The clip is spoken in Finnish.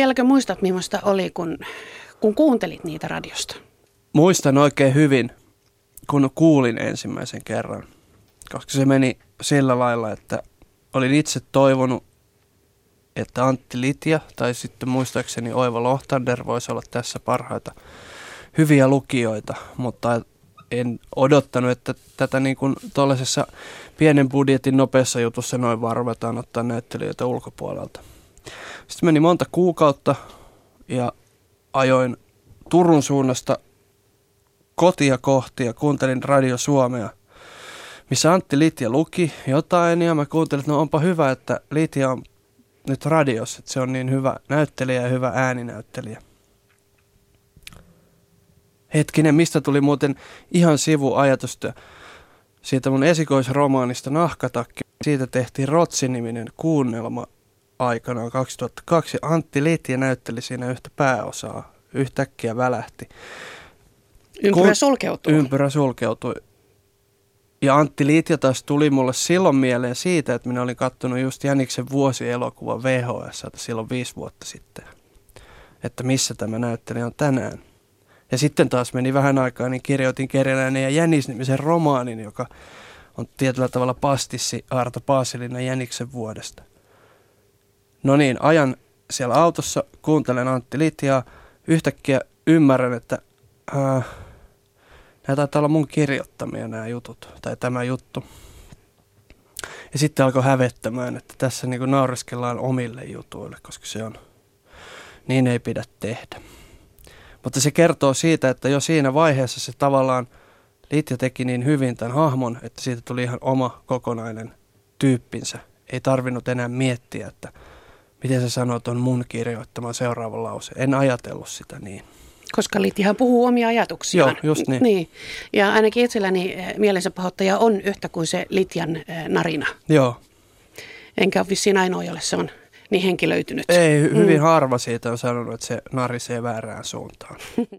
vieläkö muistat, millaista oli, kun, kun kuuntelit niitä radiosta? Muistan oikein hyvin, kun kuulin ensimmäisen kerran, koska se meni sillä lailla, että olin itse toivonut, että Antti Litja tai sitten muistaakseni Oiva Lohtander voisi olla tässä parhaita hyviä lukijoita, mutta en odottanut, että tätä niin kuin pienen budjetin nopeassa jutussa noin vaan ruvetaan ottaa näyttelijöitä ulkopuolelta. Sitten meni monta kuukautta ja ajoin Turun suunnasta kotia kohti ja kuuntelin Radio Suomea, missä Antti Litja luki jotain ja mä kuuntelin, että no onpa hyvä, että Litja on nyt radiossa, että se on niin hyvä näyttelijä ja hyvä ääninäyttelijä. Hetkinen, mistä tuli muuten ihan sivuajatusta siitä mun esikoisromaanista Nahkatakki. Siitä tehtiin Rotsi-niminen kuunnelma aikanaan 2002. Antti Litja näytteli siinä yhtä pääosaa. Yhtäkkiä välähti. Ympyrä sulkeutui. Ympyrä sulkeutui. Ja Antti Liitja taas tuli mulle silloin mieleen siitä, että minä olin katsonut just Jäniksen vuosielokuva VHS silloin viisi vuotta sitten. Että missä tämä näyttelijä on tänään. Ja sitten taas meni vähän aikaa, niin kirjoitin Kerjäläinen ja Jänis-nimisen romaanin, joka on tietyllä tavalla pastissi Arto Paasilina Jäniksen vuodesta. No niin, ajan siellä autossa, kuuntelen Antti Litjaa, yhtäkkiä ymmärrän, että äh, nämä taitaa olla mun kirjoittamia nämä jutut, tai tämä juttu. Ja sitten alkoi hävettämään, että tässä niin kuin naureskellaan omille jutuille, koska se on, niin ei pidä tehdä. Mutta se kertoo siitä, että jo siinä vaiheessa se tavallaan Litja teki niin hyvin tämän hahmon, että siitä tuli ihan oma kokonainen tyyppinsä. Ei tarvinnut enää miettiä, että miten sä sanot on mun kirjoittama seuraava lause. En ajatellut sitä niin. Koska Littihan puhuu omia ajatuksiaan. Joo, just niin. niin. Ja ainakin itselläni eh, mielensä pahoittaja on yhtä kuin se Litjan eh, narina. Joo. Enkä ole vissiin ainoa, jolle se on niin henkilöitynyt. Ei, hyvin mm. harva siitä on sanonut, että se narisee väärään suuntaan.